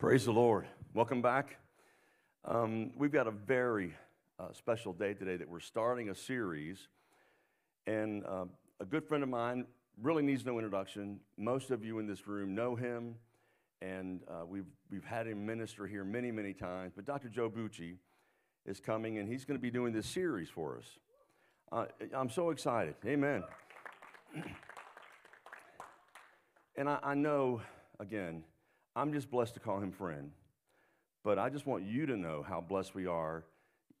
Praise the Lord. Welcome back. Um, we've got a very uh, special day today that we're starting a series. And uh, a good friend of mine really needs no introduction. Most of you in this room know him, and uh, we've, we've had him minister here many, many times. But Dr. Joe Bucci is coming, and he's going to be doing this series for us. Uh, I'm so excited. Amen. and I, I know, again, I'm just blessed to call him friend. But I just want you to know how blessed we are.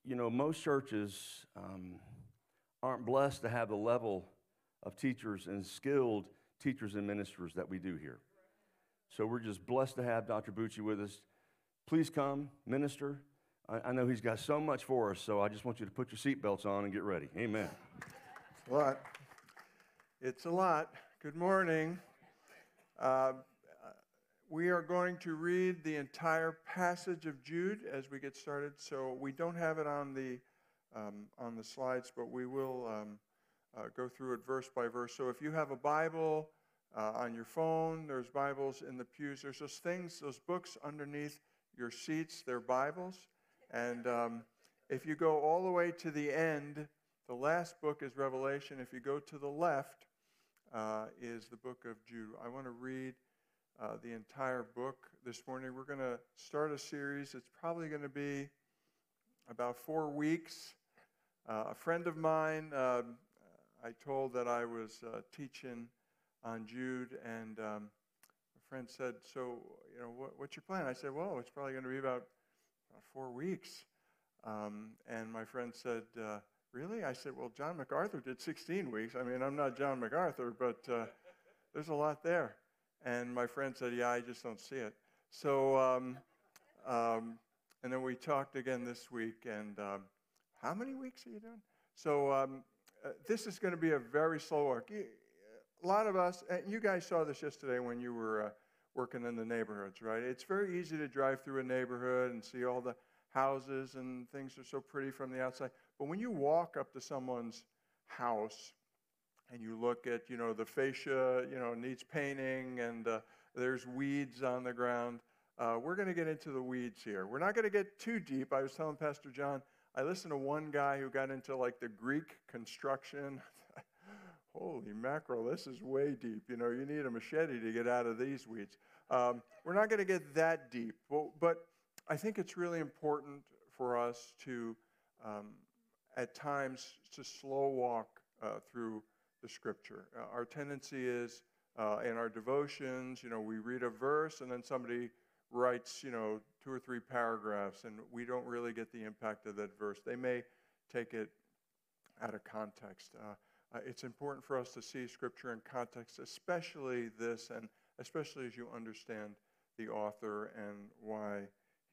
You know, most churches um, aren't blessed to have the level of teachers and skilled teachers and ministers that we do here. So we're just blessed to have Dr. Bucci with us. Please come, minister. I, I know he's got so much for us, so I just want you to put your seatbelts on and get ready. Amen. It's a lot. It's a lot. Good morning. Uh, we are going to read the entire passage of Jude as we get started. So we don't have it on the um, on the slides, but we will um, uh, go through it verse by verse. So if you have a Bible uh, on your phone, there's Bibles in the pews. There's those things, those books underneath your seats. They're Bibles, and um, if you go all the way to the end, the last book is Revelation. If you go to the left, uh, is the book of Jude. I want to read uh, the entire book this morning. We're going to start a series. It's probably going to be about four weeks. Uh, a friend of mine, uh, I told that I was uh, teaching on Jude, and um, a friend said, "So, you know, what, what's your plan?" I said, "Well, it's probably going to be about four weeks." Um, and my friend said, uh, "Really?" I said, "Well, John MacArthur did 16 weeks. I mean, I'm not John MacArthur, but uh, there's a lot there." And my friend said, Yeah, I just don't see it. So, um, um, and then we talked again this week, and um, how many weeks are you doing? So, um, uh, this is going to be a very slow work. A lot of us, and you guys saw this yesterday when you were uh, working in the neighborhoods, right? It's very easy to drive through a neighborhood and see all the houses and things are so pretty from the outside. But when you walk up to someone's house and you look at, you know, the fascia, you know, needs painting and uh, there's weeds on the ground. Uh, we're going to get into the weeds here. We're not going to get too deep. I was telling Pastor John, I listened to one guy who got into like the Greek construction. Holy mackerel, this is way deep. You know, you need a machete to get out of these weeds. Um, we're not going to get that deep, but, but, I think it's really important for us to, um, at times, to slow walk uh, through the scripture. Uh, our tendency is uh, in our devotions, you know, we read a verse and then somebody writes, you know, two or three paragraphs, and we don't really get the impact of that verse. They may take it out of context. Uh, uh it's important for us to see scripture in context, especially this, and especially as you understand the author and why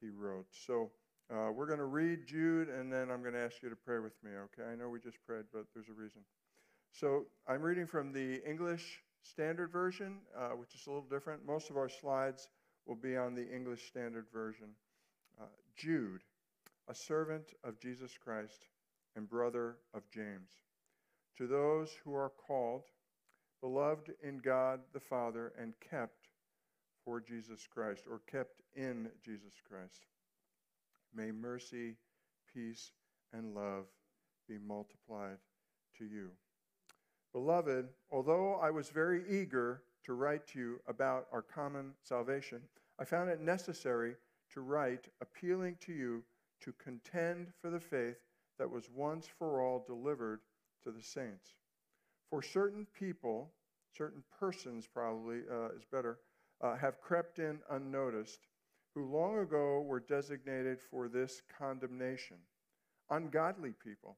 he wrote. So, uh, we're going to read Jude, and then I'm going to ask you to pray with me, okay? I know we just prayed, but there's a reason. So I'm reading from the English Standard Version, uh, which is a little different. Most of our slides will be on the English Standard Version. Uh, Jude, a servant of Jesus Christ and brother of James. To those who are called, beloved in God the Father, and kept for Jesus Christ, or kept in Jesus Christ. May mercy, peace, and love be multiplied to you. Beloved, although I was very eager to write to you about our common salvation, I found it necessary to write appealing to you to contend for the faith that was once for all delivered to the saints. For certain people, certain persons probably uh, is better, uh, have crept in unnoticed, who long ago were designated for this condemnation. Ungodly people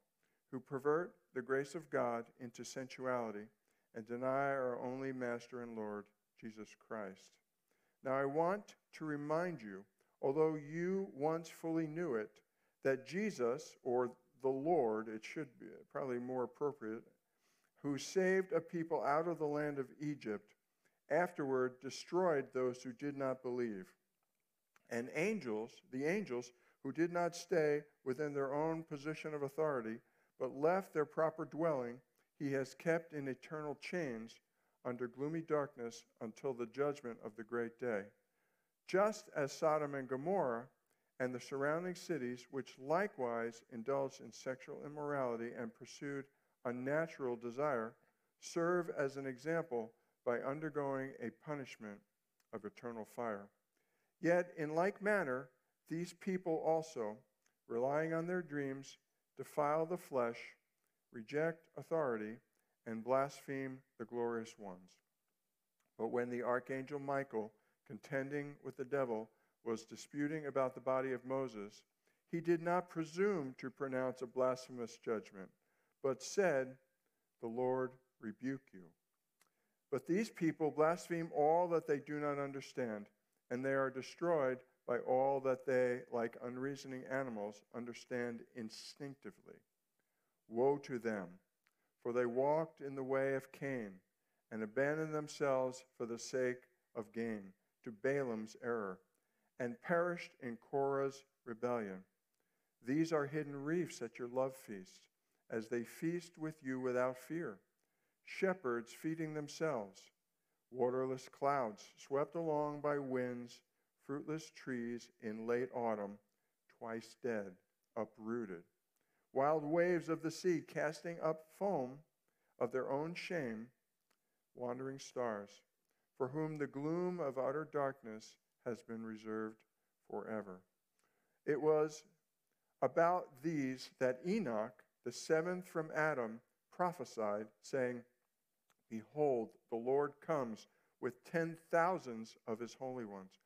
who pervert the grace of God into sensuality and deny our only Master and Lord, Jesus Christ. Now I want to remind you, although you once fully knew it, that Jesus, or the Lord, it should be probably more appropriate, who saved a people out of the land of Egypt, afterward destroyed those who did not believe. And angels, the angels, who did not stay within their own position of authority, but left their proper dwelling, he has kept in eternal chains under gloomy darkness until the judgment of the great day. Just as Sodom and Gomorrah and the surrounding cities, which likewise indulged in sexual immorality and pursued unnatural desire, serve as an example by undergoing a punishment of eternal fire. Yet, in like manner, these people also, relying on their dreams, defile the flesh, reject authority, and blaspheme the glorious ones. But when the archangel Michael, contending with the devil, was disputing about the body of Moses, he did not presume to pronounce a blasphemous judgment, but said, The Lord rebuke you. But these people blaspheme all that they do not understand, and they are destroyed by all that they, like unreasoning animals, understand instinctively. Woe to them, for they walked in the way of Cain and abandoned themselves for the sake of gain to Balaam's error and perished in Korah's rebellion. These are hidden reefs at your love feast, as they feast with you without fear. Shepherds feeding themselves, waterless clouds swept along by winds fruitless trees in late autumn, twice dead, uprooted. Wild waves of the sea casting up foam of their own shame, wandering stars, for whom the gloom of utter darkness has been reserved forever. It was about these that Enoch, the seventh from Adam, prophesied, saying, Behold, the Lord comes with ten thousands of his holy ones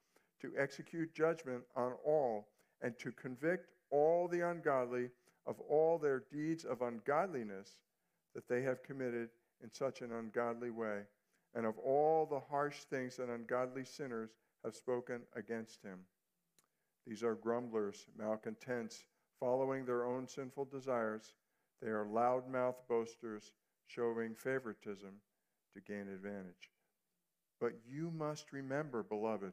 to execute judgment on all and to convict all the ungodly of all their deeds of ungodliness that they have committed in such an ungodly way, and of all the harsh things that ungodly sinners have spoken against him. These are grumblers, malcontents, following their own sinful desires. They are loudmouth boasters, showing favoritism to gain advantage. But you must remember, beloved,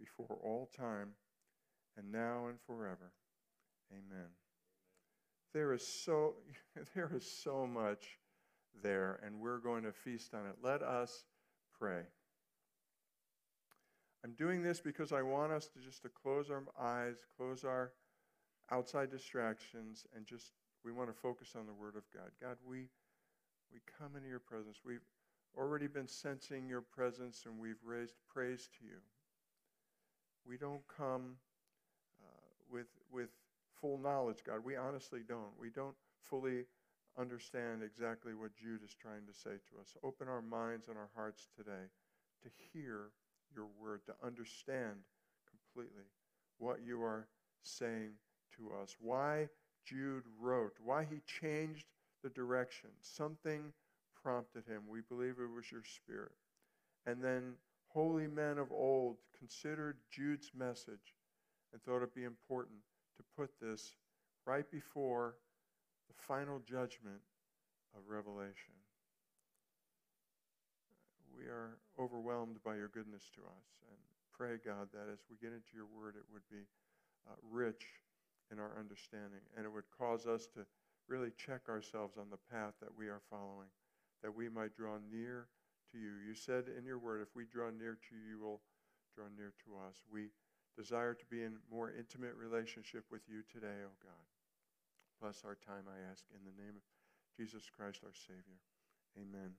before all time, and now and forever. Amen. There is so there is so much there, and we're going to feast on it. Let us pray. I'm doing this because I want us to just to close our eyes, close our outside distractions, and just we want to focus on the Word of God. God, we we come into your presence. We've already been sensing your presence, and we've raised praise to you. We don't come uh, with, with full knowledge, God. We honestly don't. We don't fully understand exactly what Jude is trying to say to us. Open our minds and our hearts today to hear your word, to understand completely what you are saying to us. Why Jude wrote, why he changed the direction. Something prompted him. We believe it was your spirit. And then holy men of old considered Jude's message and thought it'd be important to put this right before the final judgment of Revelation. We are overwhelmed by your goodness to us. And pray, God, that as we get into your word, it would be uh, rich in our understanding and it would cause us to really check ourselves on the path that we are following, that we might draw near to you. You said in your word, if we draw near to you, you will draw near to us. We desire to be in more intimate relationship with you today, O oh God. Bless our time, I ask, in the name of Jesus Christ, our Savior. Amen.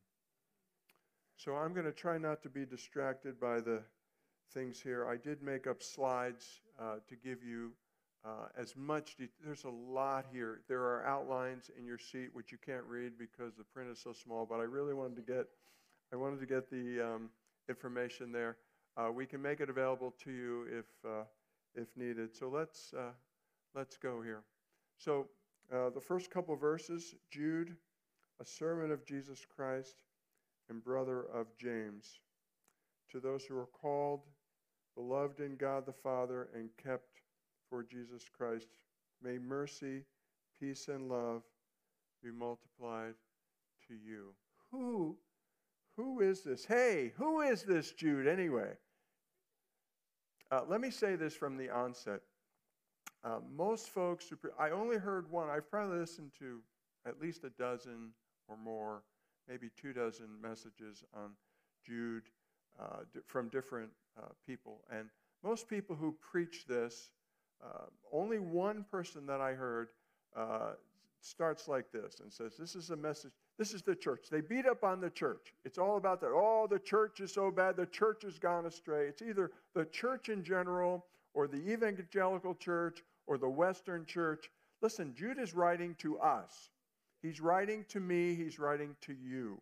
So I'm going to try not to be distracted by the things here. I did make up slides uh, to give you uh, as much. De- there's a lot here. There are outlines in your seat which you can't read because the print is so small. But I really wanted to get, I wanted to get the um, information there. Uh, we can make it available to you if uh, if needed. So let's uh, let's go here. So uh, the first couple verses, Jude, a servant of Jesus Christ and brother of James, to those who are called, beloved in God the Father, and kept for Jesus Christ, may mercy, peace, and love be multiplied to you. Who, who is this? Hey, who is this Jude anyway? Uh, let me say this from the onset. Uh, most folks, who, I only heard one. I've probably listened to at least a dozen or more, maybe two dozen messages on Jude uh, from different uh, people. And most people who preach this, uh, only one person that I heard uh, starts like this and says, This is a message. This is the church. They beat up on the church. It's all about that. Oh, the church is so bad. The church has gone astray. It's either the church in general or the evangelical church or the Western church. Listen, Jude is writing to us. He's writing to me, he's writing to you.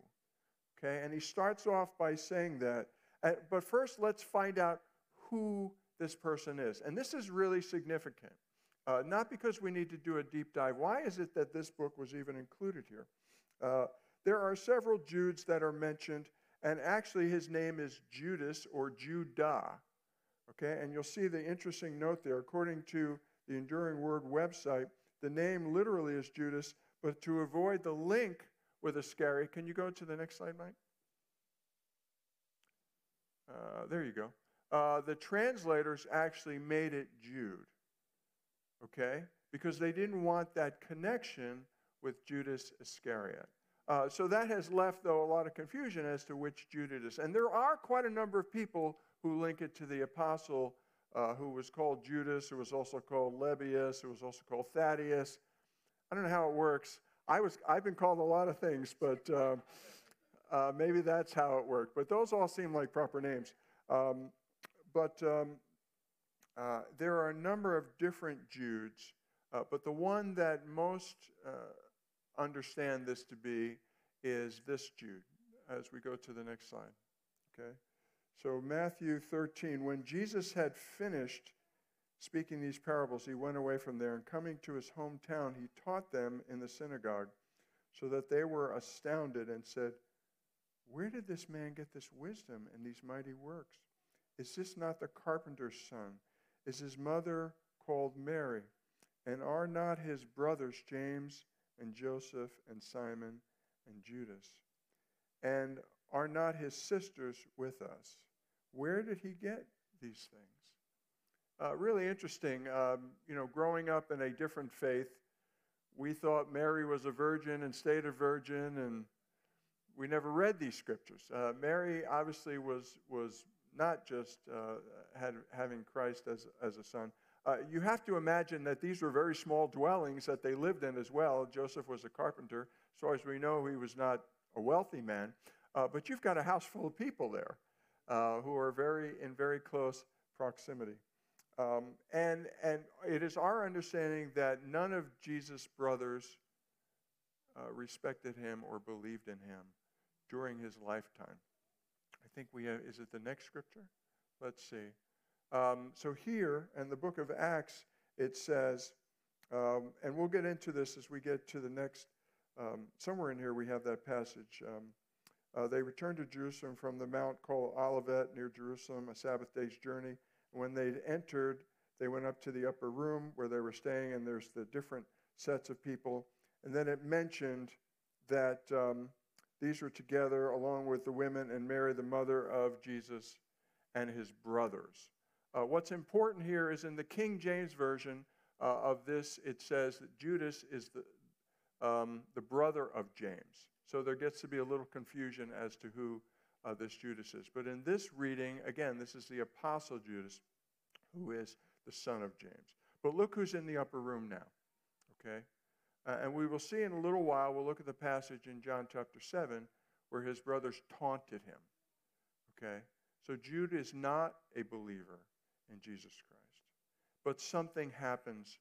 Okay, and he starts off by saying that. But first, let's find out who this person is. And this is really significant. Uh, not because we need to do a deep dive. Why is it that this book was even included here? Uh, there are several Judes that are mentioned, and actually his name is Judas or Judah. Okay, and you'll see the interesting note there. According to the Enduring Word website, the name literally is Judas, but to avoid the link with Iscariot, can you go to the next slide, Mike? Uh, there you go. Uh, the translators actually made it Jude, okay? Because they didn't want that connection with Judas Iscariot. Uh, so that has left, though, a lot of confusion as to which Judas is. And there are quite a number of people who link it to the apostle uh, who was called Judas, who was also called Lebbaeus, who was also called Thaddeus. I don't know how it works. I was, I've been called a lot of things, but uh, uh, maybe that's how it worked. But those all seem like proper names. Um, but um, uh, there are a number of different Judes, uh, but the one that most uh, understand this to be is this Jude, as we go to the next slide. Okay? So, Matthew 13, when Jesus had finished speaking these parables, he went away from there, and coming to his hometown, he taught them in the synagogue, so that they were astounded and said, Where did this man get this wisdom and these mighty works? Is this not the carpenter's son? Is his mother called Mary? And are not his brothers James and Joseph and Simon and Judas? And are not his sisters with us? Where did he get these things? Uh, really interesting. Um, you know, growing up in a different faith, we thought Mary was a virgin and stayed a virgin, and we never read these scriptures. Uh, Mary obviously was was not just uh, had, having Christ as as a son. Uh, you have to imagine that these were very small dwellings that they lived in as well. Joseph was a carpenter, so as we know, he was not a wealthy man. Uh, but you've got a house full of people there uh, who are very in very close proximity. Um, and, and it is our understanding that none of Jesus' brothers uh, respected him or believed in him during his lifetime. I think we have, is it the next scripture? Let's see. Um, so here in the book of Acts, it says, um, and we'll get into this as we get to the next, um, somewhere in here we have that passage. Um, uh, they returned to Jerusalem from the mount called Olivet near Jerusalem, a Sabbath day's journey. When they'd entered, they went up to the upper room where they were staying, and there's the different sets of people. And then it mentioned that um, These were together along with the women and Mary, the mother of Jesus, and his brothers. Uh, what's important here is in the King James Version uh, of this, it says that Judas is the, um, the brother of James. So there gets to be a little confusion as to who uh, this Judas is. But in this reading, again, this is the Apostle Judas, who is the son of James. But look who's in the upper room now, okay? Uh, and we will see in a little while, we'll look at the passage in John chapter 7 where his brothers taunted him, okay? So Jude is not a believer in Jesus Christ. But something happens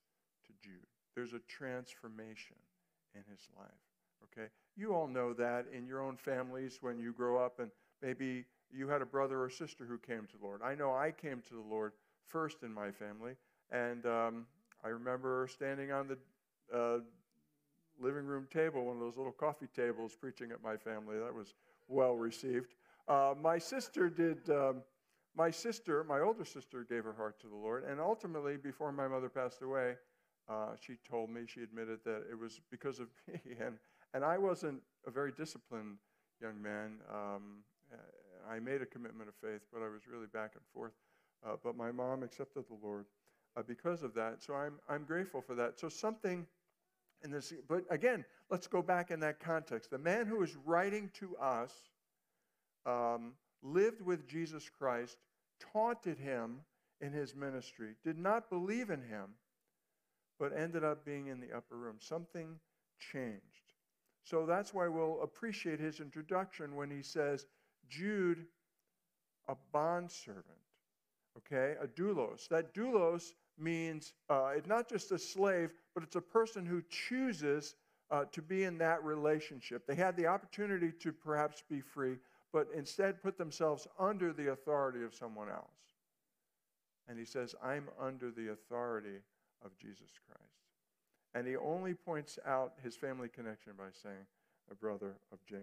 to Jude. There's a transformation in his life, okay? You all know that in your own families when you grow up and maybe you had a brother or sister who came to the Lord. I know I came to the Lord first in my family, and um, I remember standing on the uh, living room table, one of those little coffee tables, preaching at my family. That was well received. Uh, my sister did. Um, my sister, my older sister, gave her heart to the Lord, and ultimately, before my mother passed away, uh, she told me she admitted that it was because of me, and and I wasn't a very disciplined young man. Um, I made a commitment of faith, but I was really back and forth. Uh, but my mom accepted the Lord uh, because of that. So I'm, I'm grateful for that. So something in this, but again, let's go back in that context. The man who is writing to us um, lived with Jesus Christ, taunted him in his ministry, did not believe in him, but ended up being in the upper room. Something changed. So that's why we'll appreciate his introduction when he says, Jude, a bondservant, okay, a doulos. That doulos means uh, it's not just a slave, but it's a person who chooses uh, to be in that relationship. They had the opportunity to perhaps be free, but instead put themselves under the authority of someone else. And he says, I'm under the authority of Jesus Christ. And he only points out his family connection by saying, a brother of James.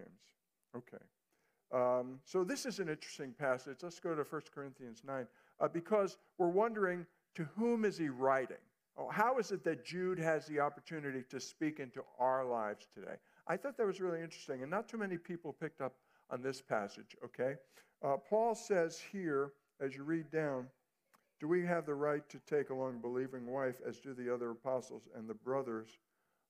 Okay. Um, so this is an interesting passage. Let's go to 1 Corinthians 9 uh, because we're wondering to whom is he writing? Oh, how is it that Jude has the opportunity to speak into our lives today? I thought that was really interesting, and not too many people picked up on this passage, okay? Uh, Paul says here, as you read down, do we have the right to take along a believing wife as do the other apostles and the brothers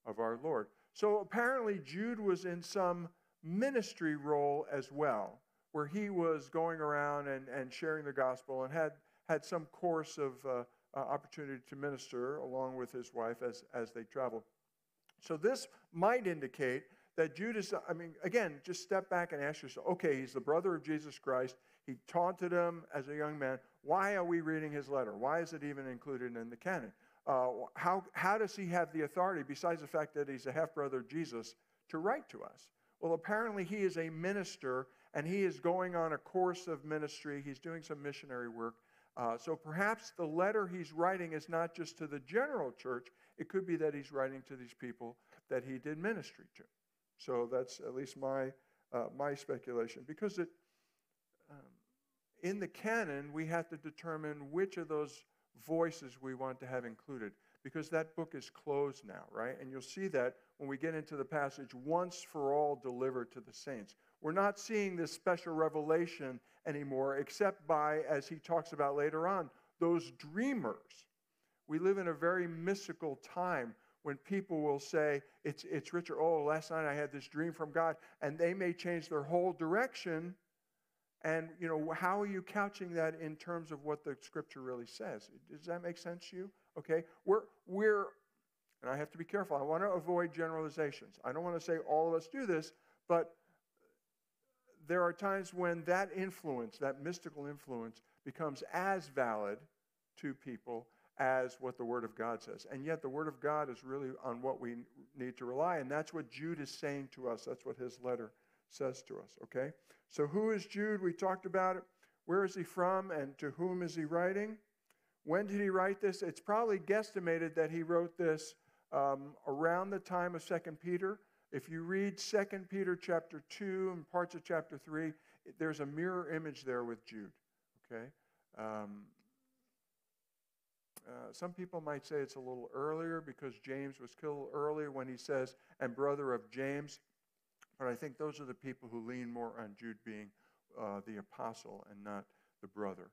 of our Lord? So apparently, Jude was in some ministry role as well, where he was going around and, and sharing the gospel and had, had some course of uh, uh, opportunity to minister along with his wife as, as they traveled. So this might indicate that Judas, I mean, again, just step back and ask yourself okay, he's the brother of Jesus Christ. He taunted him as a young man. Why are we reading his letter? Why is it even included in the canon? Uh, how, how does he have the authority, besides the fact that he's a half brother of Jesus, to write to us? Well, apparently he is a minister and he is going on a course of ministry. He's doing some missionary work. Uh, so perhaps the letter he's writing is not just to the general church, it could be that he's writing to these people that he did ministry to. So that's at least my, uh, my speculation. Because it, um, in the canon, we have to determine which of those voices we want to have included because that book is closed now, right? And you'll see that when we get into the passage, once for all delivered to the saints. We're not seeing this special revelation anymore, except by, as he talks about later on, those dreamers. We live in a very mystical time when people will say, It's, it's Richard, oh, last night I had this dream from God, and they may change their whole direction. And, you know, how are you couching that in terms of what the scripture really says? Does that make sense to you? Okay? We're, we're and I have to be careful. I want to avoid generalizations. I don't want to say all of us do this, but there are times when that influence, that mystical influence, becomes as valid to people as what the Word of God says. And yet, the Word of God is really on what we need to rely. And that's what Jude is saying to us. That's what his letter says to us, okay? So, who is Jude? We talked about it. Where is he from and to whom is he writing? When did he write this? It's probably guesstimated that he wrote this um, around the time of 2 Peter. If you read 2 Peter chapter 2 and parts of chapter 3, there's a mirror image there with Jude. Okay? Um, uh, some people might say it's a little earlier because James was killed earlier when he says, and brother of James. But I think those are the people who lean more on Jude being uh, the apostle and not the brother.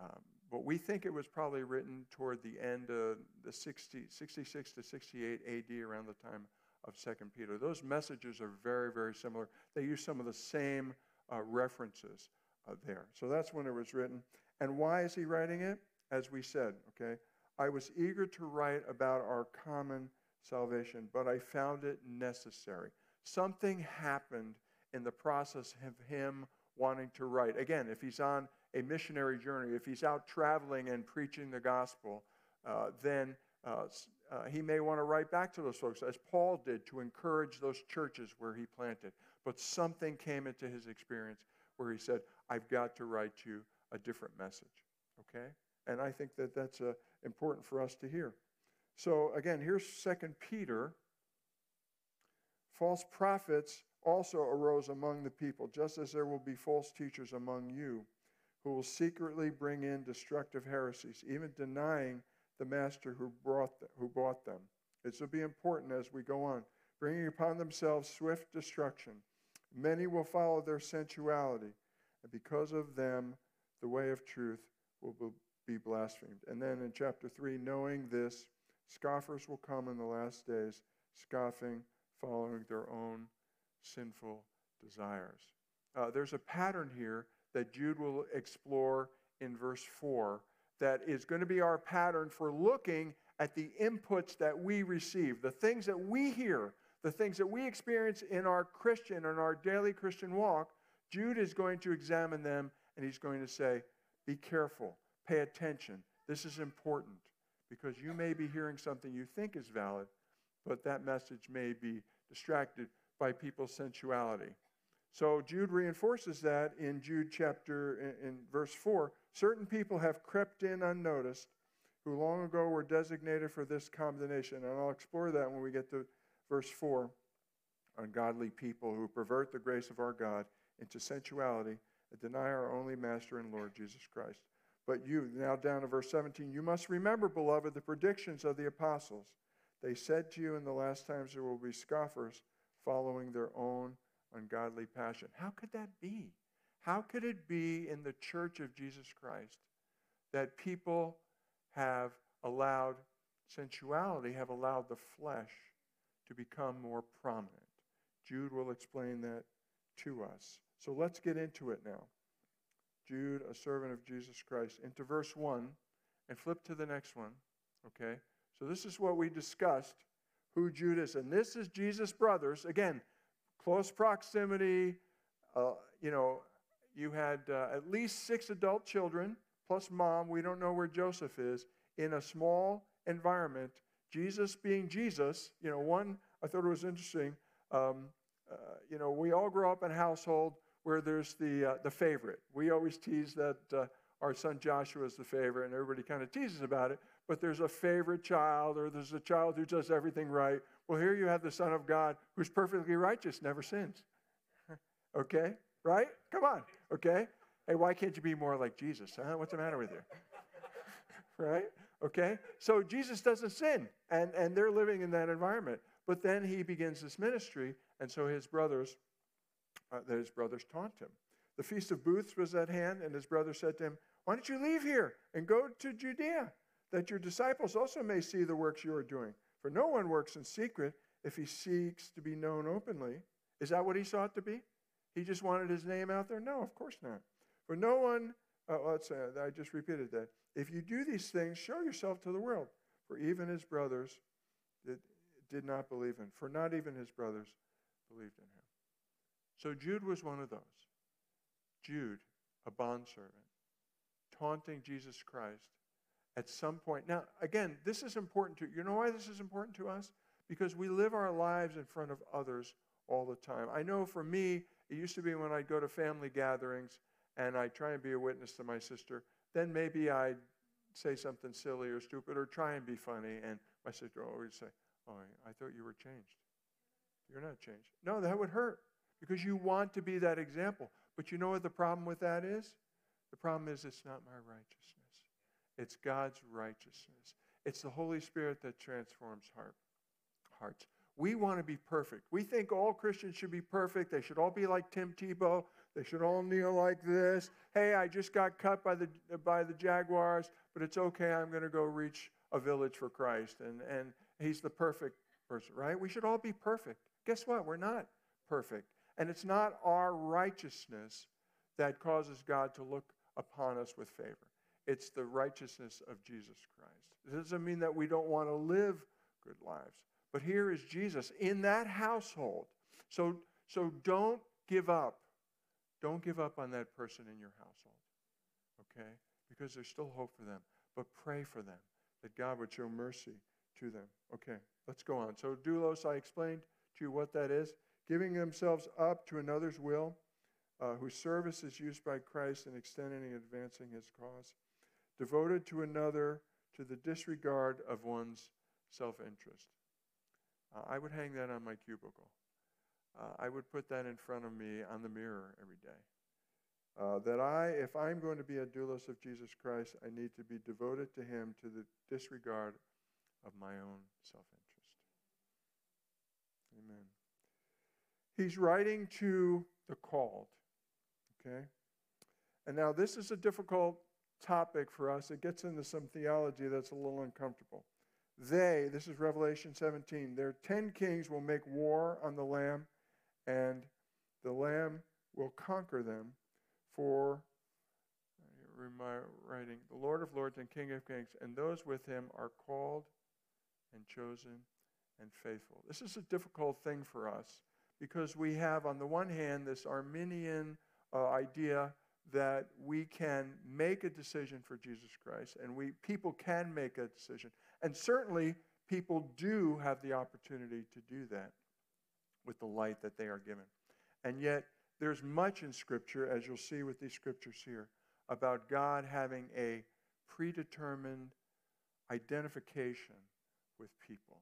Um, but we think it was probably written toward the end of the 60, 66 to 68 AD, around the time of Second Peter. Those messages are very, very similar. They use some of the same uh, references uh, there. So that's when it was written. And why is he writing it? As we said, okay, I was eager to write about our common salvation, but I found it necessary. Something happened in the process of him wanting to write. Again, if he's on a missionary journey, if he's out traveling and preaching the gospel, uh, then uh, uh, he may want to write back to those folks, as Paul did, to encourage those churches where he planted. But something came into his experience where he said, I've got to write you a different message. Okay? And I think that that's uh, important for us to hear. So, again, here's Second Peter. False prophets also arose among the people, just as there will be false teachers among you who will secretly bring in destructive heresies, even denying the master who, brought them, who bought them. This will be important as we go on, bringing upon themselves swift destruction. Many will follow their sensuality, and because of them, the way of truth will be blasphemed. And then in chapter 3, knowing this, scoffers will come in the last days, scoffing, following their own sinful desires. Uh, there's a pattern here that Jude will explore in verse 4 that is going to be our pattern for looking at the inputs that we receive, the things that we hear, the things that we experience in our Christian and our daily Christian walk. Jude is going to examine them and he's going to say, Be careful, pay attention. This is important because you may be hearing something you think is valid, but that message may be distracted by people's sensuality. So Jude reinforces that in Jude chapter, in, in, verse 4. Certain people have crept in unnoticed who long ago were designated for this condemnation. And I'll explore that when we get to verse 4. Ungodly people who pervert the grace of our God into sensuality and deny our only Master and Lord Jesus Christ. But you, now down to verse 17, you must remember, beloved, the predictions of the apostles. They said to you in the last times there will be scoffers following their own ungodly passion. How could that be? How could it be in the church of Jesus Christ that people have allowed sensuality, have allowed the flesh to become more prominent? Jude will explain that to us. So let's get into it now. Jude, a servant of Jesus Christ, into verse 1 and flip to the next one. Okay? So this is what we discussed who Jude is. And this is Jesus' brothers. Again, close proximity. Uh, you know, you had uh, at least six adult children plus mom. We don't know where Joseph is in a small environment. Jesus being Jesus, you know, one, I thought it was interesting. Um, uh, you know, we all grow up in a household where there's the, uh, the favorite. We always tease that uh, our son Joshua is the favorite, and everybody kind of teases about it. But there's a favorite child, or there's a child who does everything right. Well, here you have the Son of God who's perfectly righteous, never sins. okay? Right? Come on. Okay? Hey, why can't you be more like Jesus? Huh? What's the matter with you? right? Okay? So Jesus doesn't sin, and, and they're living in that environment. But then he begins this ministry, and so his brothers uh, that his brothers taunt him. The Feast of Booths was at hand, and his brother said to him, Why don't you leave here and go to Judea, that your disciples also may see the works you are doing? For no one works in secret if he seeks to be known openly. Is that what he sought to be? He just wanted his name out there? No, of course not. For no one, uh, let's say, I just repeated that. If you do these things, show yourself to the world. For even his brothers did, did not believe in, for not even his brothers believed in him. So Jude was one of those. Jude, a bondservant, taunting Jesus Christ at some point. Now, again, this is important to you know why this is important to us? Because we live our lives in front of others all the time. I know for me, it used to be when I'd go to family gatherings and I'd try and be a witness to my sister, then maybe I'd say something silly or stupid or try and be funny, and my sister would always say, Oh, I thought you were changed. You're not changed. No, that would hurt because you want to be that example. But you know what the problem with that is? The problem is it's not my righteousness, it's God's righteousness. It's the Holy Spirit that transforms heart, hearts. We want to be perfect. We think all Christians should be perfect. They should all be like Tim Tebow. They should all kneel like this. Hey, I just got cut by the, by the Jaguars, but it's okay. I'm going to go reach a village for Christ. And, and he's the perfect person, right? We should all be perfect. Guess what? We're not perfect. And it's not our righteousness that causes God to look upon us with favor. It's the righteousness of Jesus Christ. It doesn't mean that we don't want to live good lives. But here is Jesus in that household. So, so don't give up. Don't give up on that person in your household. Okay? Because there's still hope for them. But pray for them that God would show mercy to them. Okay, let's go on. So, doulos, I explained to you what that is giving themselves up to another's will, uh, whose service is used by Christ in extending and advancing his cause, devoted to another to the disregard of one's self interest. Uh, I would hang that on my cubicle. Uh, I would put that in front of me on the mirror every day. Uh, that I, if I'm going to be a doulos of Jesus Christ, I need to be devoted to him to the disregard of my own self interest. Amen. He's writing to the called. Okay? And now this is a difficult topic for us. It gets into some theology that's a little uncomfortable. They, this is Revelation 17, their ten kings will make war on the Lamb, and the Lamb will conquer them. For, my writing, the Lord of Lords and King of Kings, and those with him are called and chosen and faithful. This is a difficult thing for us because we have, on the one hand, this Arminian uh, idea that we can make a decision for Jesus Christ, and we people can make a decision, and certainly people do have the opportunity to do that with the light that they are given, and yet there's much in Scripture, as you'll see with these scriptures here, about God having a predetermined identification with people.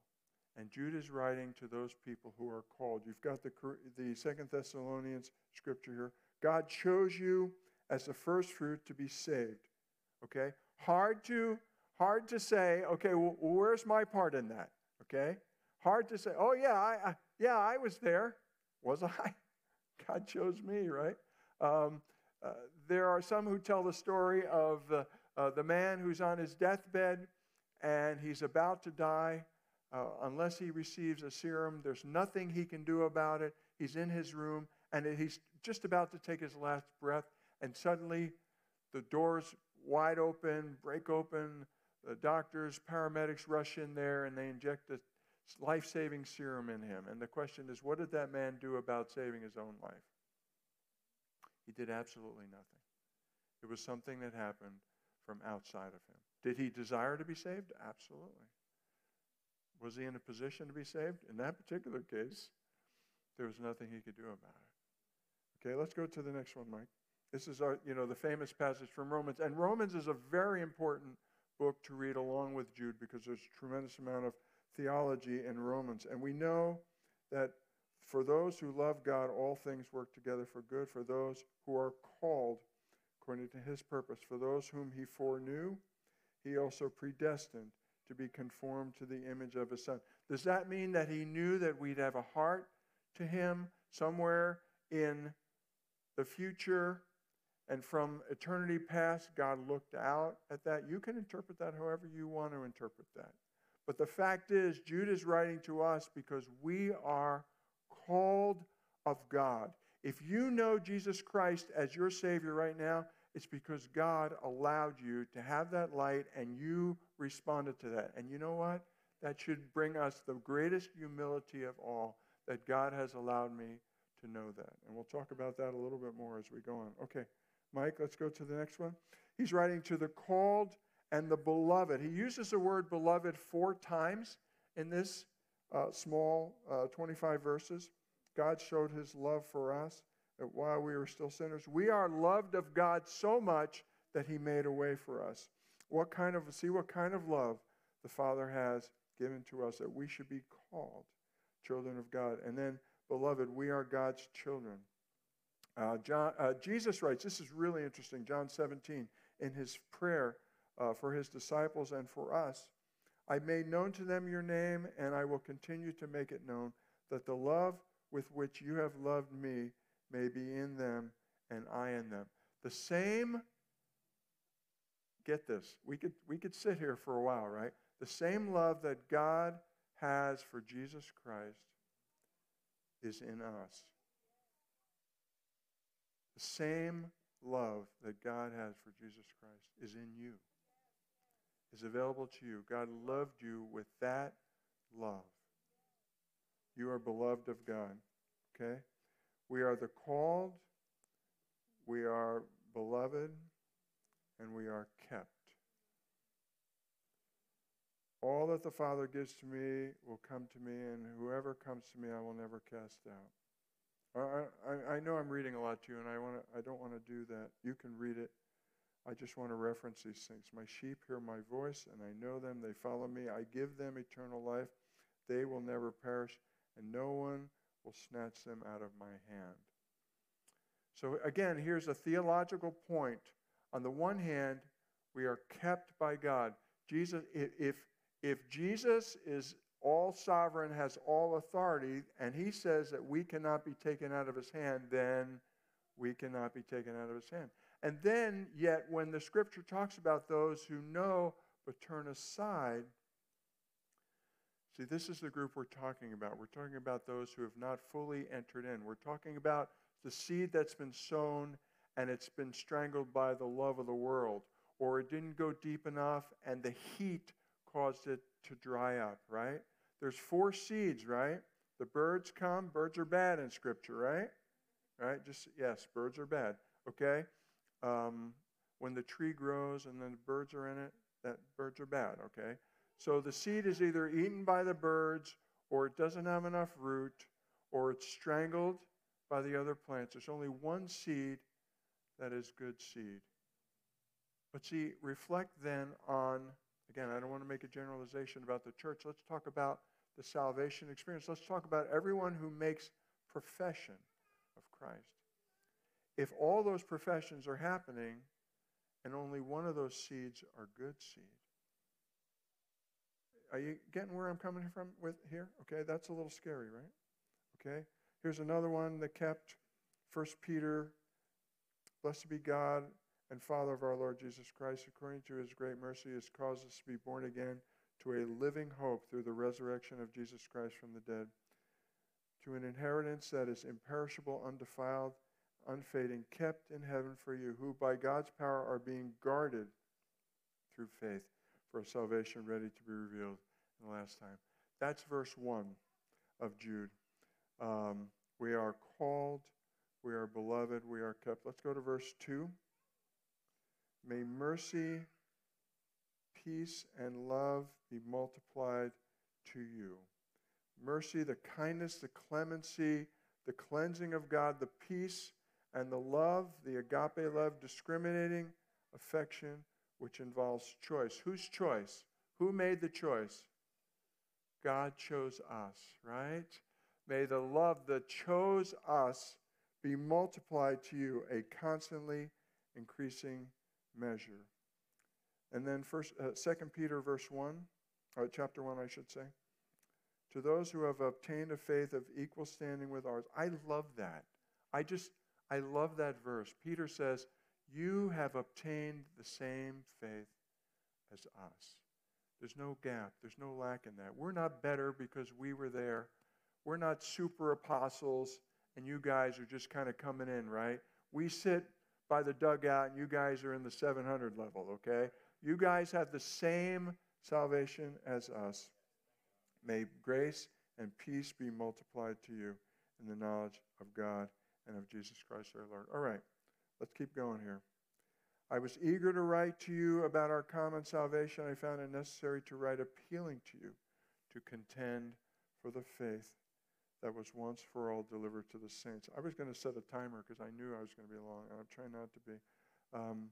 And Jude is writing to those people who are called. You've got the, the Second Thessalonians scripture here. God chose you as the first fruit to be saved. Okay? Hard to hard to say, okay, well, where's my part in that? Okay? Hard to say, oh yeah, I, I yeah, I was there. Was I? God chose me, right? Um, uh, there are some who tell the story of the, uh, the man who's on his deathbed and he's about to die. Uh, unless he receives a serum, there's nothing he can do about it. He's in his room and he's just about to take his last breath, and suddenly the doors wide open, break open. The doctors, paramedics rush in there and they inject a life saving serum in him. And the question is, what did that man do about saving his own life? He did absolutely nothing. It was something that happened from outside of him. Did he desire to be saved? Absolutely. Was he in a position to be saved? In that particular case, there was nothing he could do about it. Okay, let's go to the next one, Mike. This is our, you know, the famous passage from Romans. And Romans is a very important book to read along with Jude because there's a tremendous amount of theology in Romans. And we know that for those who love God, all things work together for good, for those who are called according to his purpose. For those whom he foreknew, he also predestined to be conformed to the image of his son. Does that mean that he knew that we'd have a heart to him somewhere in the future? And from eternity past, God looked out at that. You can interpret that however you want to interpret that. But the fact is, Jude is writing to us because we are called of God. If you know Jesus Christ as your Savior right now, it's because God allowed you to have that light and you responded to that. And you know what? That should bring us the greatest humility of all that God has allowed me to know that. And we'll talk about that a little bit more as we go on. Okay, Mike, let's go to the next one. He's writing to the called and the beloved. He uses the word beloved four times in this uh, small uh, 25 verses. God showed his love for us while we were still sinners. We are loved of God so much that he made a way for us. What kind of, see what kind of love the Father has given to us that we should be called children of God. And then, beloved, we are God's children. Uh, John, uh, Jesus writes, this is really interesting, John 17, in his prayer uh, for his disciples and for us. I made known to them your name, and I will continue to make it known, that the love with which you have loved me may be in them and I in them. The same, get this, we could, we could sit here for a while, right? The same love that God has for Jesus Christ is in us. The same love that God has for Jesus Christ is in you, is available to you. God loved you with that love. You are beloved of God. Okay? We are the called, we are beloved, and we are kept. All that the Father gives to me will come to me, and whoever comes to me, I will never cast out. I, I, I know I'm reading a lot to you, and I, wanna, I don't want to do that. You can read it. I just want to reference these things. My sheep hear my voice, and I know them. They follow me. I give them eternal life. They will never perish, and no one will snatch them out of my hand. So, again, here's a theological point. On the one hand, we are kept by God. Jesus, if, if Jesus is all sovereign, has all authority, and he says that we cannot be taken out of his hand, then we cannot be taken out of his hand. And then, yet, when the scripture talks about those who know but turn aside, see, this is the group we're talking about. We're talking about those who have not fully entered in. We're talking about the seed that's been sown and it's been strangled by the love of the world, or it didn't go deep enough and the heat caused it to dry up, right? There's four seeds, right? The birds come, birds are bad in Scripture, right? Right? Just, yes, birds are bad, okay? Um, when the tree grows and then the birds are in it, that birds are bad, okay? So the seed is either eaten by the birds or it doesn't have enough root or it's strangled by the other plants. There's only one seed that is good seed. But see, reflect then on, again, I don't want to make a generalization about the church. Let's talk about the salvation experience. Let's talk about everyone who makes profession of Christ. If all those professions are happening and only one of those seeds are good seed, are you getting where I'm coming from with here? Okay, that's a little scary, right? Okay. Here's another one that kept 1 Peter Blessed be God and Father of our Lord Jesus Christ, according to his great mercy, has caused us to be born again to a living hope through the resurrection of Jesus Christ from the dead, to an inheritance that is imperishable, undefiled, unfading, kept in heaven for you, who by God's power are being guarded through faith for a salvation ready to be revealed in the last time. That's verse 1 of Jude. Um, we are called, we are beloved, we are kept. Let's go to verse 2. May mercy, peace, and love be multiplied to you. Mercy, the kindness, the clemency, the cleansing of God, the peace, and the love, the agape love, discriminating affection, which involves choice. Whose choice? Who made the choice? God chose us, right? May the love that chose us be multiplied to you, a constantly increasing measure. And then first, uh, 2 Peter verse 1, or chapter 1, I should say. To those who have obtained a faith of equal standing with ours. I love that. I just, I love that verse. Peter says, You have obtained the same faith as us. There's no gap, there's no lack in that. We're not better because we were there. We're not super apostles and you guys are just kind of coming in, right? We sit by the dugout and you guys are in the 700 level, okay? You guys have the same salvation as us. May grace and peace be multiplied to you in the knowledge of God and of Jesus Christ our Lord. All right, let's keep going here. I was eager to write to you about our common salvation. I found it necessary to write appealing to you to contend for the faith that was once for all delivered to the saints. I was going to set a timer because I knew I was going to be long, and I'm trying not to be. Um,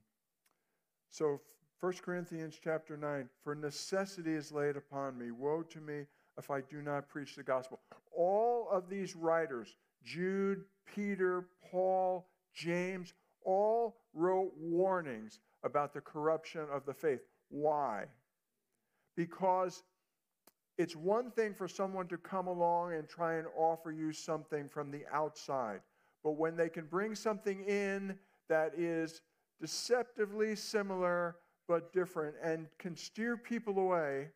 so 1 Corinthians chapter 9, for necessity is laid upon me. Woe to me if I do not preach the gospel. All of these writers, Jude, Peter, Paul, James, all wrote warnings about the corruption of the faith. Why? because it's one thing for someone to come along and try and offer you something from the outside. But when they can bring something in that is deceptively similar but different and can steer people away,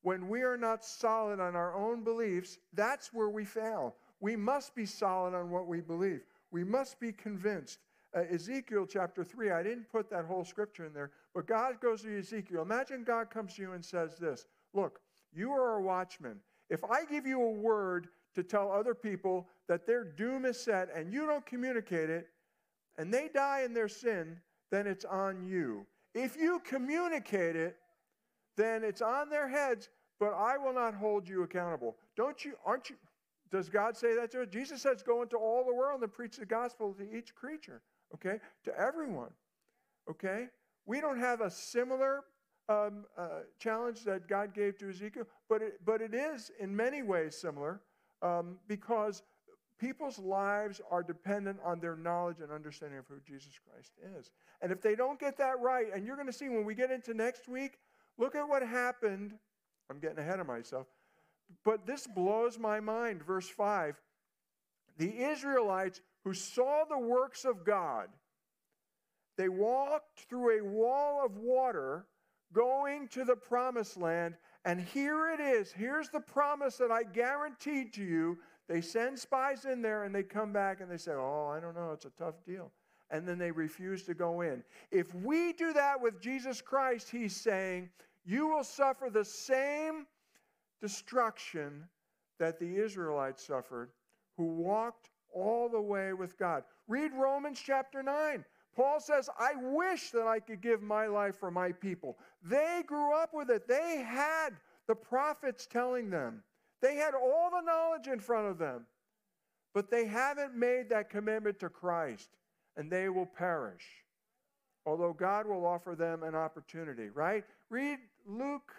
when we are not solid on our own beliefs, that's where we fail. We must be solid on what we believe. We must be convinced. Uh, Ezekiel chapter 3, I didn't put that whole scripture in there, but God goes to Ezekiel. Imagine God comes to you and says this Look, you are a watchman. If I give you a word to tell other people that their doom is set and you don't communicate it, and they die in their sin, then it's on you. If you communicate it, then it's on their heads, but I will not hold you accountable. Don't you, aren't you? Does God say that to us? Jesus says, Go into all the world and preach the gospel to each creature, okay? To everyone, okay? We don't have a similar um, uh, challenge that God gave to Ezekiel, but it, but it is in many ways similar um, because people's lives are dependent on their knowledge and understanding of who Jesus Christ is. And if they don't get that right, and you're going to see when we get into next week, look at what happened. I'm getting ahead of myself. But this blows my mind. Verse 5 The Israelites who saw the works of God, they walked through a wall of water going to the promised land. And here it is. Here's the promise that I guarantee to you. They send spies in there and they come back and they say, Oh, I don't know, it's a tough deal. And then they refuse to go in. If we do that with Jesus Christ, he's saying, You will suffer the same destruction that the Israelites suffered who walked all the way with God. Read Romans chapter 9. Paul says, I wish that I could give my life for my people. They grew up with it. They had the prophets telling them, they had all the knowledge in front of them, but they haven't made that commitment to Christ, and they will perish. Although God will offer them an opportunity, right? Read Luke,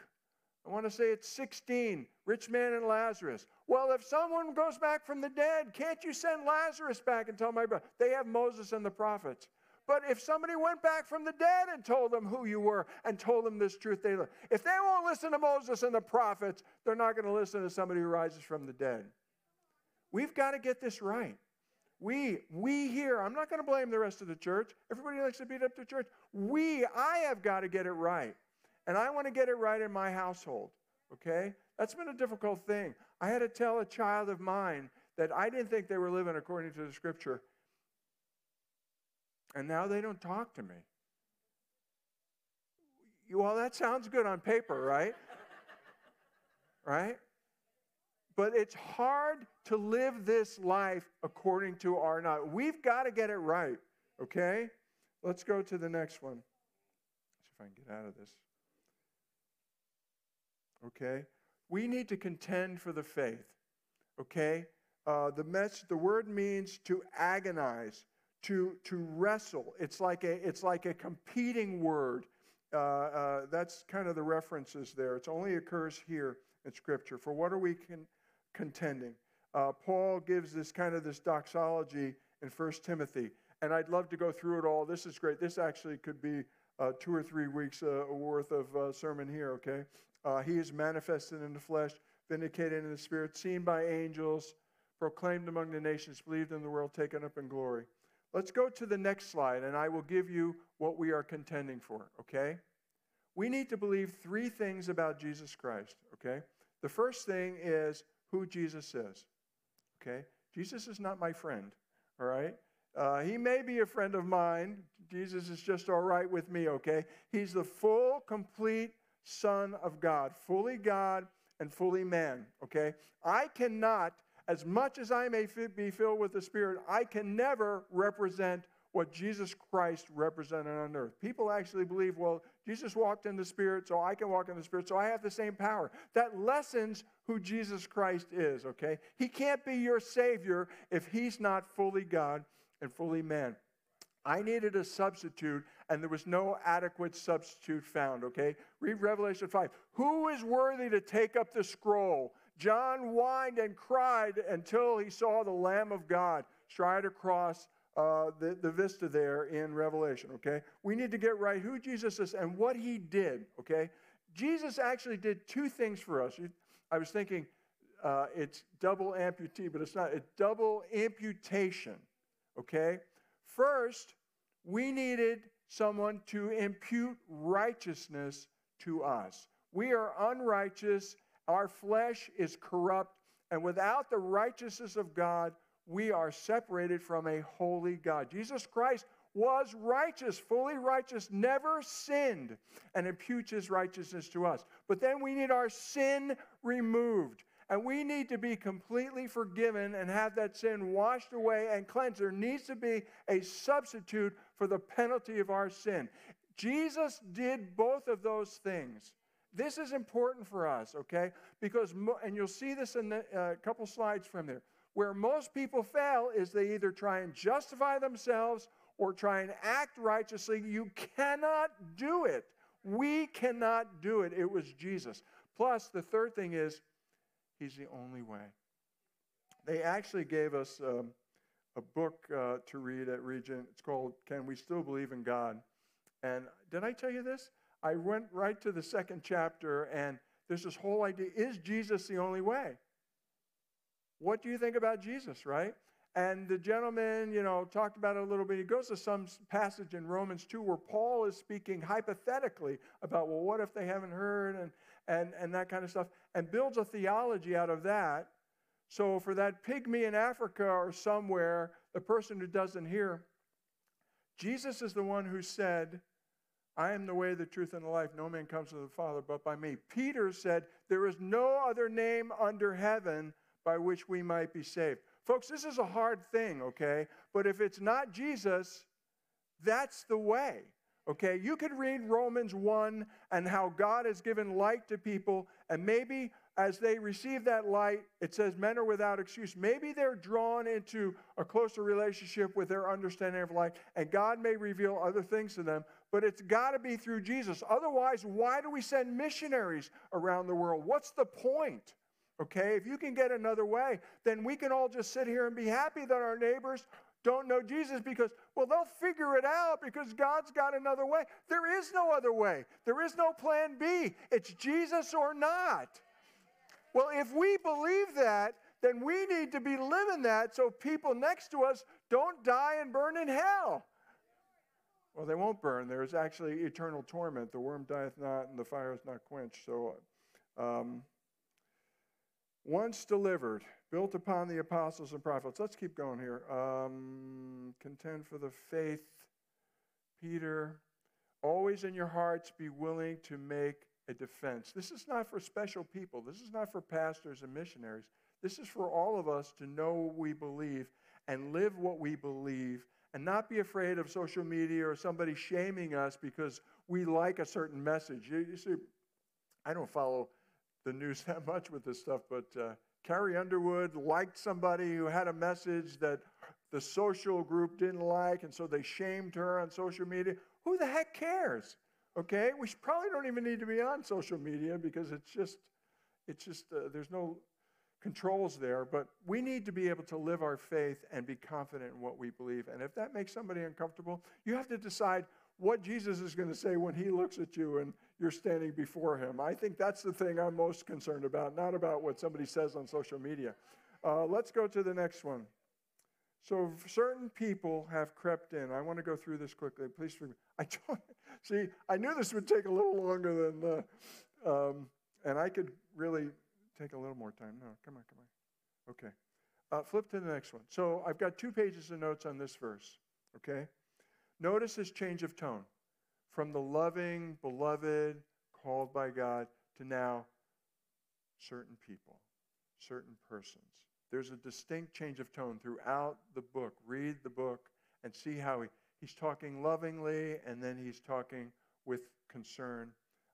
I want to say it's 16, rich man and Lazarus. Well, if someone goes back from the dead, can't you send Lazarus back and tell my brother? They have Moses and the prophets. But if somebody went back from the dead and told them who you were and told them this truth, they if they won't listen to Moses and the prophets, they're not going to listen to somebody who rises from the dead. We've got to get this right. We, we here, I'm not going to blame the rest of the church. Everybody likes to beat up the church. We, I have got to get it right. And I want to get it right in my household, okay? That's been a difficult thing. I had to tell a child of mine that I didn't think they were living according to the scripture. And now they don't talk to me. Well, that sounds good on paper, right? right? But it's hard to live this life according to our not. We've got to get it right, okay? Let's go to the next one. Let's see if I can get out of this. Okay? We need to contend for the faith, okay? Uh, the, mess, the word means to agonize, to, to wrestle. It's like a, it's like a competing word. Uh, uh, that's kind of the references there. It only occurs here in Scripture. For what are we con- contending? Uh, Paul gives this kind of this doxology in 1 Timothy. And I'd love to go through it all. This is great. This actually could be uh, two or three weeks uh, worth of uh, sermon here, okay? he is manifested in the flesh, vindicated in the spirit, seen by angels, proclaimed among the nations, believed in the world, taken up in glory. Let's go to the next slide, and I will give you what we are contending for, okay? We need to believe three things about Jesus Christ, okay? The first thing is who Jesus is, okay? Jesus is not my friend, all right? Uh, he may be a friend of mine. Jesus is just all right with me, okay? He's the full, complete Son of God, fully God and fully man, okay? I cannot as much as I may be filled with the Spirit, I can never represent what Jesus Christ represented on earth. People actually believe, well, Jesus walked in the Spirit, so I can walk in the Spirit, so I have the same power. That lessens who Jesus Christ is, okay? He can't be your Savior if He's not fully God and fully man. I needed a substitute, and there was no adequate substitute found, okay? Read Revelation 5. Who is worthy to take up the scroll John whined and cried until he saw the Lamb of God stride across uh, the, the vista there in Revelation, okay? We need to get right who Jesus is and what he did, okay? Jesus actually did two things for us. I was thinking uh, it's double amputee, but it's not. It's double amputation, okay? First, we needed someone to impute righteousness to us. We are unrighteous, our flesh is corrupt, and without the righteousness of God, we are separated from a holy God. Jesus Christ was righteous, fully righteous, never sinned, and imputes his righteousness to us. But then we need our sin removed. And we need to be completely forgiven and have that sin washed away and cleansed. There needs to be a substitute for the penalty of our sin. Jesus did both of those things. This is important for us, okay? Because, and you'll see this in a uh, couple slides from there. Where most people fail is they either try and justify themselves or try and act righteously. You cannot do it. We cannot do it. It was Jesus. Plus, the third thing is, He's the only way. They actually gave us um, a book uh, to read at Regent. It's called Can We Still Believe in God? And did I tell you this? I went right to the second chapter, and there's this whole idea is Jesus the only way? What do you think about Jesus, right? And the gentleman, you know, talked about it a little bit. He goes to some passage in Romans 2 where Paul is speaking hypothetically about, well, what if they haven't heard and, and, and that kind of stuff, and builds a theology out of that. So for that pygmy in Africa or somewhere, the person who doesn't hear, Jesus is the one who said, I am the way, the truth, and the life. No man comes to the Father but by me. Peter said, There is no other name under heaven by which we might be saved. Folks, this is a hard thing, okay? But if it's not Jesus, that's the way. Okay, you could read Romans 1 and how God has given light to people, and maybe as they receive that light, it says men are without excuse. Maybe they're drawn into a closer relationship with their understanding of light, and God may reveal other things to them, but it's got to be through Jesus. Otherwise, why do we send missionaries around the world? What's the point? Okay, if you can get another way, then we can all just sit here and be happy that our neighbors don't know Jesus because, well, they'll figure it out because God's got another way. There is no other way, there is no plan B. It's Jesus or not. Well, if we believe that, then we need to be living that so people next to us don't die and burn in hell. Well, they won't burn. There's actually eternal torment. The worm dieth not, and the fire is not quenched. So, um, once delivered, built upon the apostles and prophets. Let's keep going here. Um, contend for the faith. Peter, always in your hearts be willing to make a defense. This is not for special people. This is not for pastors and missionaries. This is for all of us to know what we believe and live what we believe and not be afraid of social media or somebody shaming us because we like a certain message. You, you see, I don't follow the news that much with this stuff, but uh, Carrie Underwood liked somebody who had a message that the social group didn't like, and so they shamed her on social media. Who the heck cares? Okay, we probably don't even need to be on social media because it's just, it's just, uh, there's no controls there. But we need to be able to live our faith and be confident in what we believe. And if that makes somebody uncomfortable, you have to decide what Jesus is going to say when he looks at you and you're standing before him. I think that's the thing I'm most concerned about, not about what somebody says on social media. Uh, let's go to the next one. So certain people have crept in. I want to go through this quickly. Please forgive me. I don't, see. I knew this would take a little longer than, uh, um, and I could really take a little more time. No, come on, come on. Okay. Uh, flip to the next one. So I've got two pages of notes on this verse. Okay. Notice this change of tone from the loving, beloved, called by God to now certain people, certain persons. There's a distinct change of tone throughout the book. Read the book and see how he, he's talking lovingly and then he's talking with concern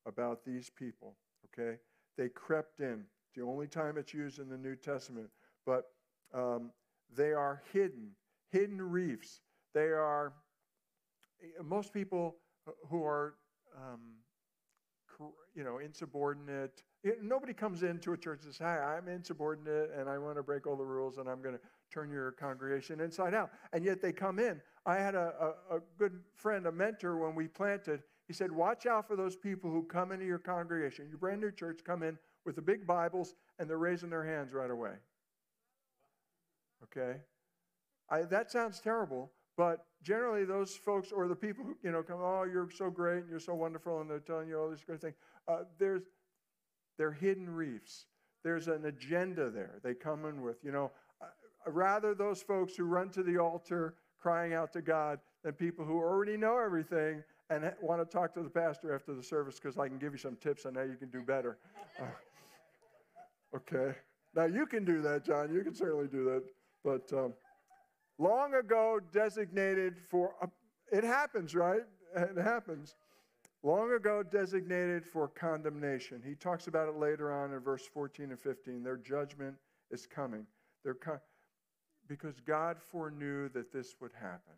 about these people. Okay? They crept in. The only time it's used in the New Testament. But um, they are hidden, hidden reefs. They are most people who are, um, you know, insubordinate. Nobody comes into a church and says, "Hi, I'm insubordinate and I want to break all the rules and I'm going to turn your congregation inside out." And yet they come in I had a, a, a good friend, a mentor, when we planted. He said, Watch out for those people who come into your congregation, your brand new church, come in with the big Bibles and they're raising their hands right away. Okay? I, that sounds terrible, but generally those folks or the people who, you know, come, oh, you're so great and you're so wonderful, and they're telling you all these great things. Uh, there's, they're hidden reefs. There's an agenda there. They come in with, you know, uh, rather those folks who run to the altar crying out to God than people who already know everything and want to talk to the pastor after the service because I can give you some tips on how you can do better. Okay. Now you can do that, John. You can certainly do that. But um, long ago designated for, uh, it happens, right? It happens. Long ago designated for condemnation. He talks about it later on in verse 14 and 15. Their judgment is coming. They're co- because God foreknew that this would happen.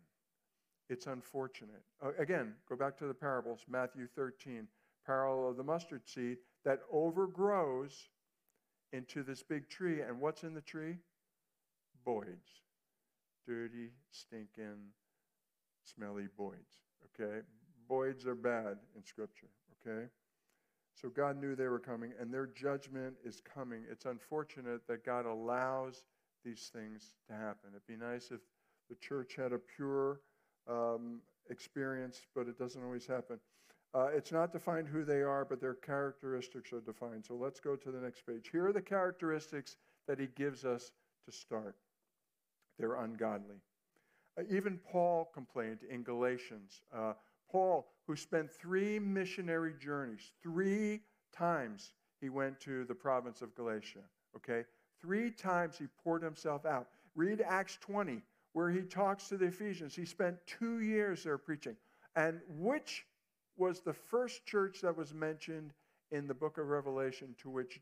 It's unfortunate. Uh, again, go back to the parables, Matthew 13, parable of the mustard seed that overgrows into this big tree. And what's in the tree? Boids. Dirty, stinking, smelly boids. Okay? Boids are bad in Scripture. Okay? So God knew they were coming, and their judgment is coming. It's unfortunate that God allows these things to happen. It'd be nice if the church had a pure um, experience, but it doesn't always happen. Uh, it's not defined who they are, but their characteristics are defined. So let's go to the next page. Here are the characteristics that he gives us to start they're ungodly. Uh, even Paul complained in Galatians. Uh, Paul, who spent three missionary journeys, three times he went to the province of Galatia, okay? Three times he poured himself out. Read Acts 20, where he talks to the Ephesians. He spent two years there preaching. And which was the first church that was mentioned in the book of Revelation to which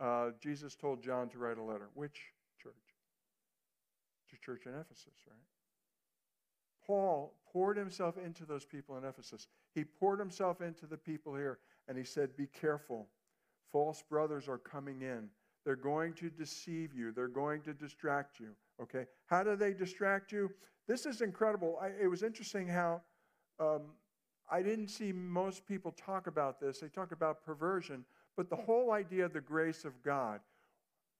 uh, Jesus told John to write a letter? Which church? The church in Ephesus, right? Paul poured himself into those people in Ephesus. He poured himself into the people here, and he said, Be careful. False brothers are coming in. They're going to deceive you. They're going to distract you. Okay? How do they distract you? This is incredible. I, it was interesting how um, I didn't see most people talk about this. They talk about perversion, but the whole idea of the grace of God.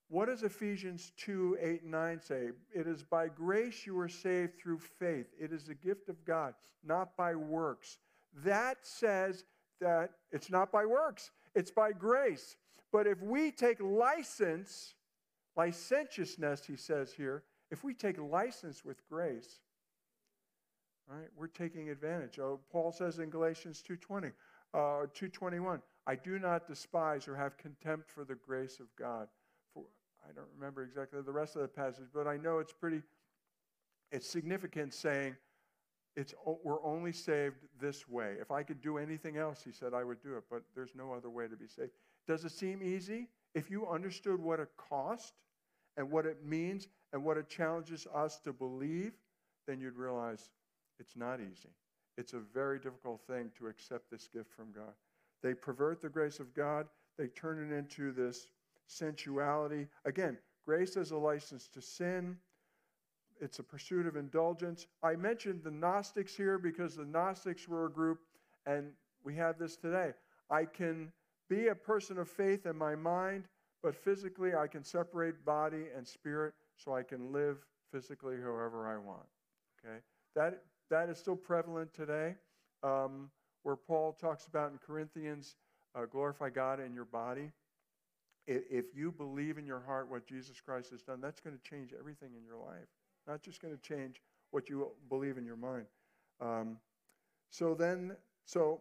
What does Ephesians 2 8 and 9 say? It is by grace you are saved through faith. It is a gift of God, not by works. That says that it's not by works, it's by grace. But if we take license, licentiousness, he says here, if we take license with grace, right, we're taking advantage. Oh, Paul says in Galatians 2.20, uh, 2.21, I do not despise or have contempt for the grace of God. For I don't remember exactly the rest of the passage, but I know it's pretty, it's significant saying, it's, we're only saved this way. If I could do anything else, he said, I would do it, but there's no other way to be saved. Does it seem easy? If you understood what it cost and what it means and what it challenges us to believe, then you'd realize it's not easy. It's a very difficult thing to accept this gift from God. They pervert the grace of God, they turn it into this sensuality. Again, grace is a license to sin. It's a pursuit of indulgence. I mentioned the Gnostics here because the Gnostics were a group, and we have this today. I can be a person of faith in my mind, but physically I can separate body and spirit so I can live physically however I want. Okay? That, that is still prevalent today, um, where Paul talks about in Corinthians, uh, glorify God in your body. If you believe in your heart what Jesus Christ has done, that's going to change everything in your life. Not just going to change what you believe in your mind. Um, so then, so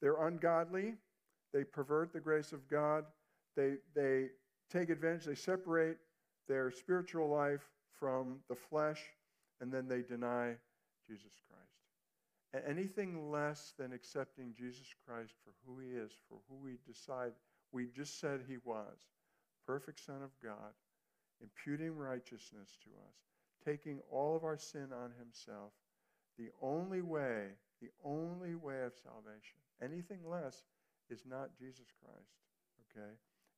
they're ungodly. They pervert the grace of God. They, they take advantage, they separate their spiritual life from the flesh, and then they deny Jesus Christ. Anything less than accepting Jesus Christ for who he is, for who we decide we just said he was, perfect Son of God, imputing righteousness to us, taking all of our sin on himself, the only way, the only way of salvation. Anything less is not Jesus Christ, okay?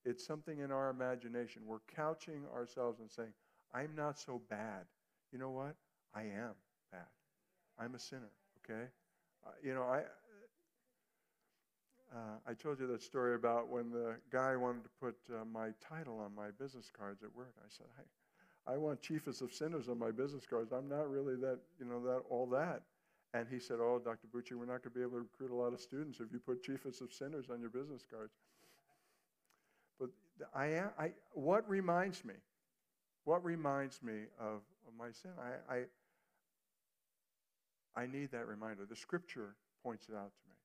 It's something in our imagination. We're couching ourselves and saying, I'm not so bad. You know what? I am. I'm a sinner, okay? Uh, you know, I, uh, I told you that story about when the guy wanted to put uh, my title on my business cards at work. I said, I, I want chiefest of sinners on my business cards. I'm not really that, you know, that all that. And he said, Oh, Dr. Bucci, we're not going to be able to recruit a lot of students if you put chiefest of sinners on your business cards. But I, am, I, what reminds me? What reminds me of, of my sin? I, I, I need that reminder. The scripture points it out to me.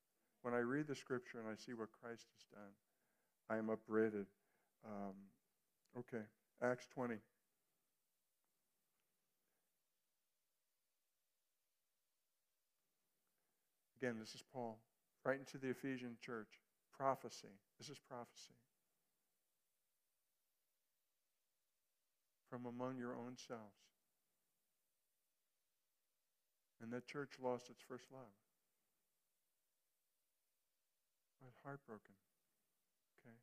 When I read the scripture and I see what Christ has done, I am upbraided. Um, okay, Acts 20. Again, this is Paul, writing to the Ephesian church. Prophecy. This is prophecy. From among your own selves. And that church lost its first love. But heartbroken. Okay?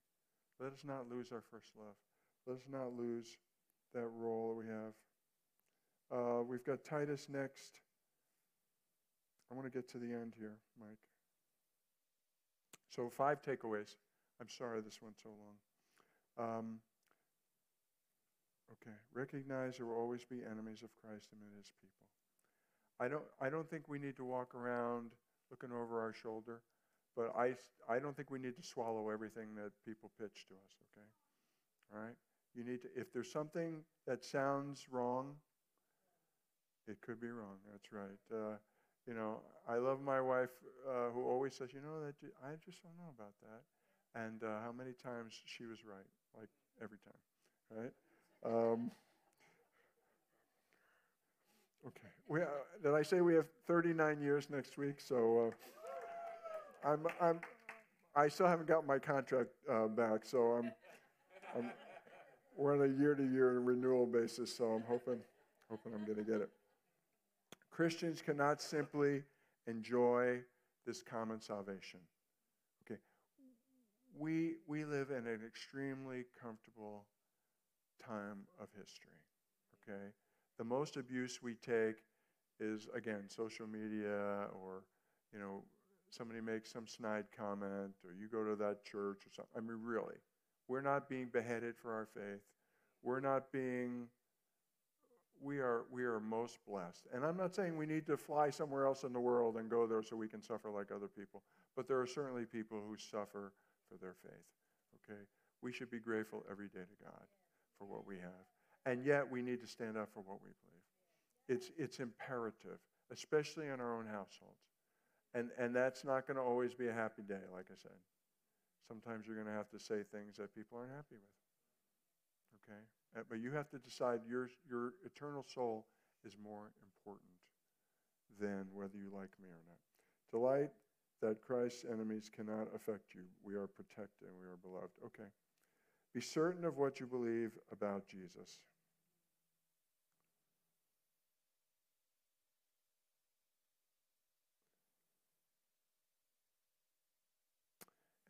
Let us not lose our first love. Let us not lose that role that we have. Uh, we've got Titus next. I want to get to the end here, Mike. So, five takeaways. I'm sorry this went so long. Um, okay, recognize there will always be enemies of Christ amid his people. I don't, I don't think we need to walk around looking over our shoulder, but I, I don't think we need to swallow everything that people pitch to us, okay? All right? You need to, if there's something that sounds wrong, it could be wrong. That's right. Uh, you know, I love my wife uh, who always says, you know, that I just don't know about that. And uh, how many times she was right, like every time, right? Um, okay. We, uh, did I say we have 39 years next week? So uh, I'm, I'm, I still haven't got my contract uh, back, so I'm, I'm, we're on a year-to-year renewal basis, so I'm hoping, hoping I'm going to get it. Christians cannot simply enjoy this common salvation. Okay. We, we live in an extremely comfortable time of history. Okay. The most abuse we take is, again, social media or, you know, somebody makes some snide comment or you go to that church or something. I mean, really. We're not being beheaded for our faith. We're not being we are, we are most blessed. And I'm not saying we need to fly somewhere else in the world and go there so we can suffer like other people, but there are certainly people who suffer for their faith. Okay? We should be grateful every day to God for what we have. And yet we need to stand up for what we believe. It's, it's imperative, especially in our own households. And, and that's not going to always be a happy day, like I said. Sometimes you're going to have to say things that people aren't happy with. Okay? Uh, but you have to decide your, your eternal soul is more important than whether you like me or not. Delight that Christ's enemies cannot affect you. We are protected and we are beloved. Okay. Be certain of what you believe about Jesus.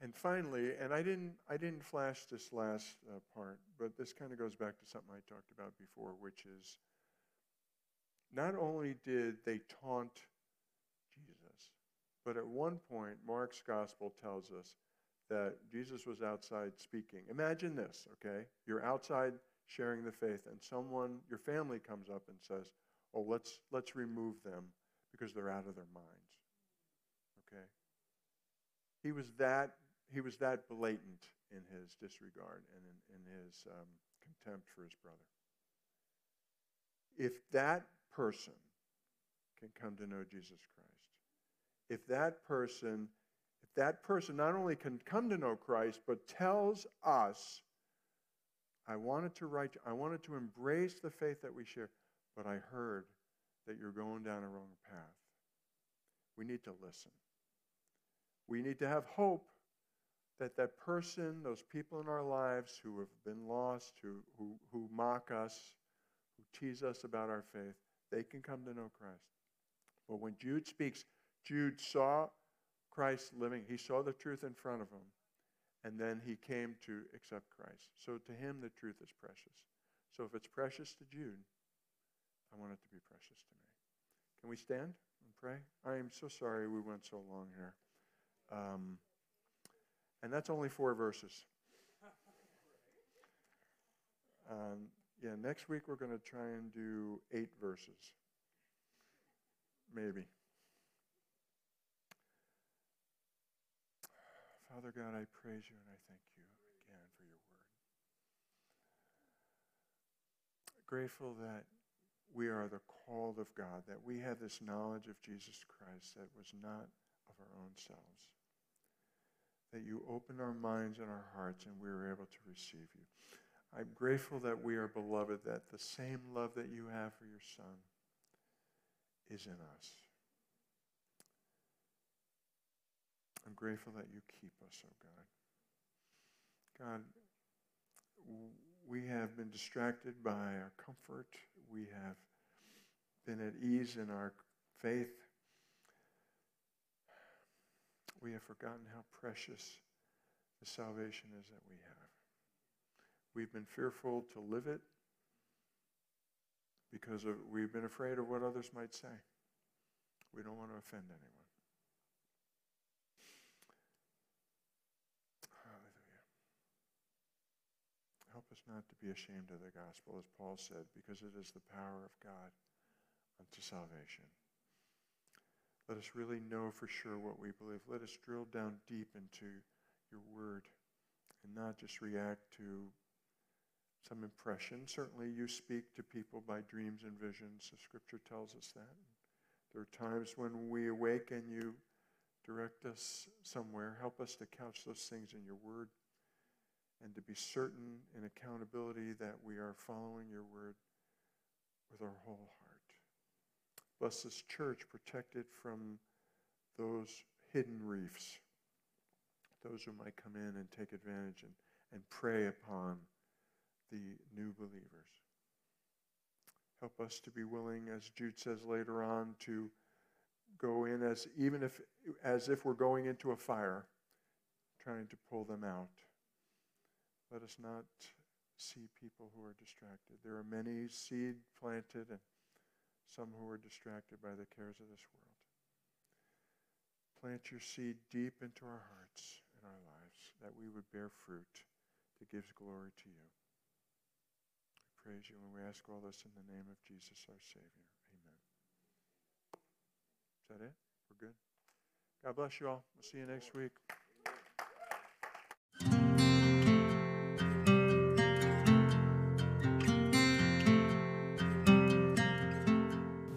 And finally, and I didn't, I didn't flash this last uh, part, but this kind of goes back to something I talked about before, which is not only did they taunt Jesus, but at one point, Mark's gospel tells us that Jesus was outside speaking. Imagine this, okay? You're outside sharing the faith, and someone, your family comes up and says, Oh, let's, let's remove them because they're out of their minds. Okay? He was that he was that blatant in his disregard and in, in his um, contempt for his brother. If that person can come to know Jesus Christ, if that person, if that person not only can come to know Christ, but tells us, I wanted to write, I wanted to embrace the faith that we share, but I heard that you're going down a wrong path. We need to listen. We need to have hope that that person, those people in our lives who have been lost, who, who, who mock us, who tease us about our faith, they can come to know Christ. But when Jude speaks, Jude saw Christ living. He saw the truth in front of him, and then he came to accept Christ. So to him, the truth is precious. So if it's precious to Jude, I want it to be precious to me. Can we stand? and pray? I am so sorry we went so long here. Um, and that's only four verses. Um, yeah, next week we're going to try and do eight verses. Maybe. Father God, I praise you and I thank you again for your word. Grateful that we are the called of God, that we have this knowledge of Jesus Christ that was not of our own selves. That you opened our minds and our hearts and we were able to receive you. I'm grateful that we are beloved, that the same love that you have for your Son is in us. I'm grateful that you keep us, oh God. God, we have been distracted by our comfort. We have been at ease in our faith. We have forgotten how precious the salvation is that we have. We've been fearful to live it because of, we've been afraid of what others might say. We don't want to offend anyone. Hallelujah. Help us not to be ashamed of the gospel, as Paul said, because it is the power of God unto salvation. Let us really know for sure what we believe. Let us drill down deep into your word and not just react to some impression. Certainly, you speak to people by dreams and visions. The scripture tells us that. There are times when we awake and you direct us somewhere. Help us to couch those things in your word and to be certain in accountability that we are following your word with our whole heart. Bless this church, protect it from those hidden reefs, those who might come in and take advantage and, and prey upon the new believers. Help us to be willing, as Jude says later on, to go in as even if as if we're going into a fire, trying to pull them out. Let us not see people who are distracted. There are many seed planted and some who are distracted by the cares of this world. Plant your seed deep into our hearts and our lives that we would bear fruit that gives glory to you We praise you, and we ask all this in the name of Jesus, our Savior. Amen. Is that it? We're good? God bless you all. We'll see you next week.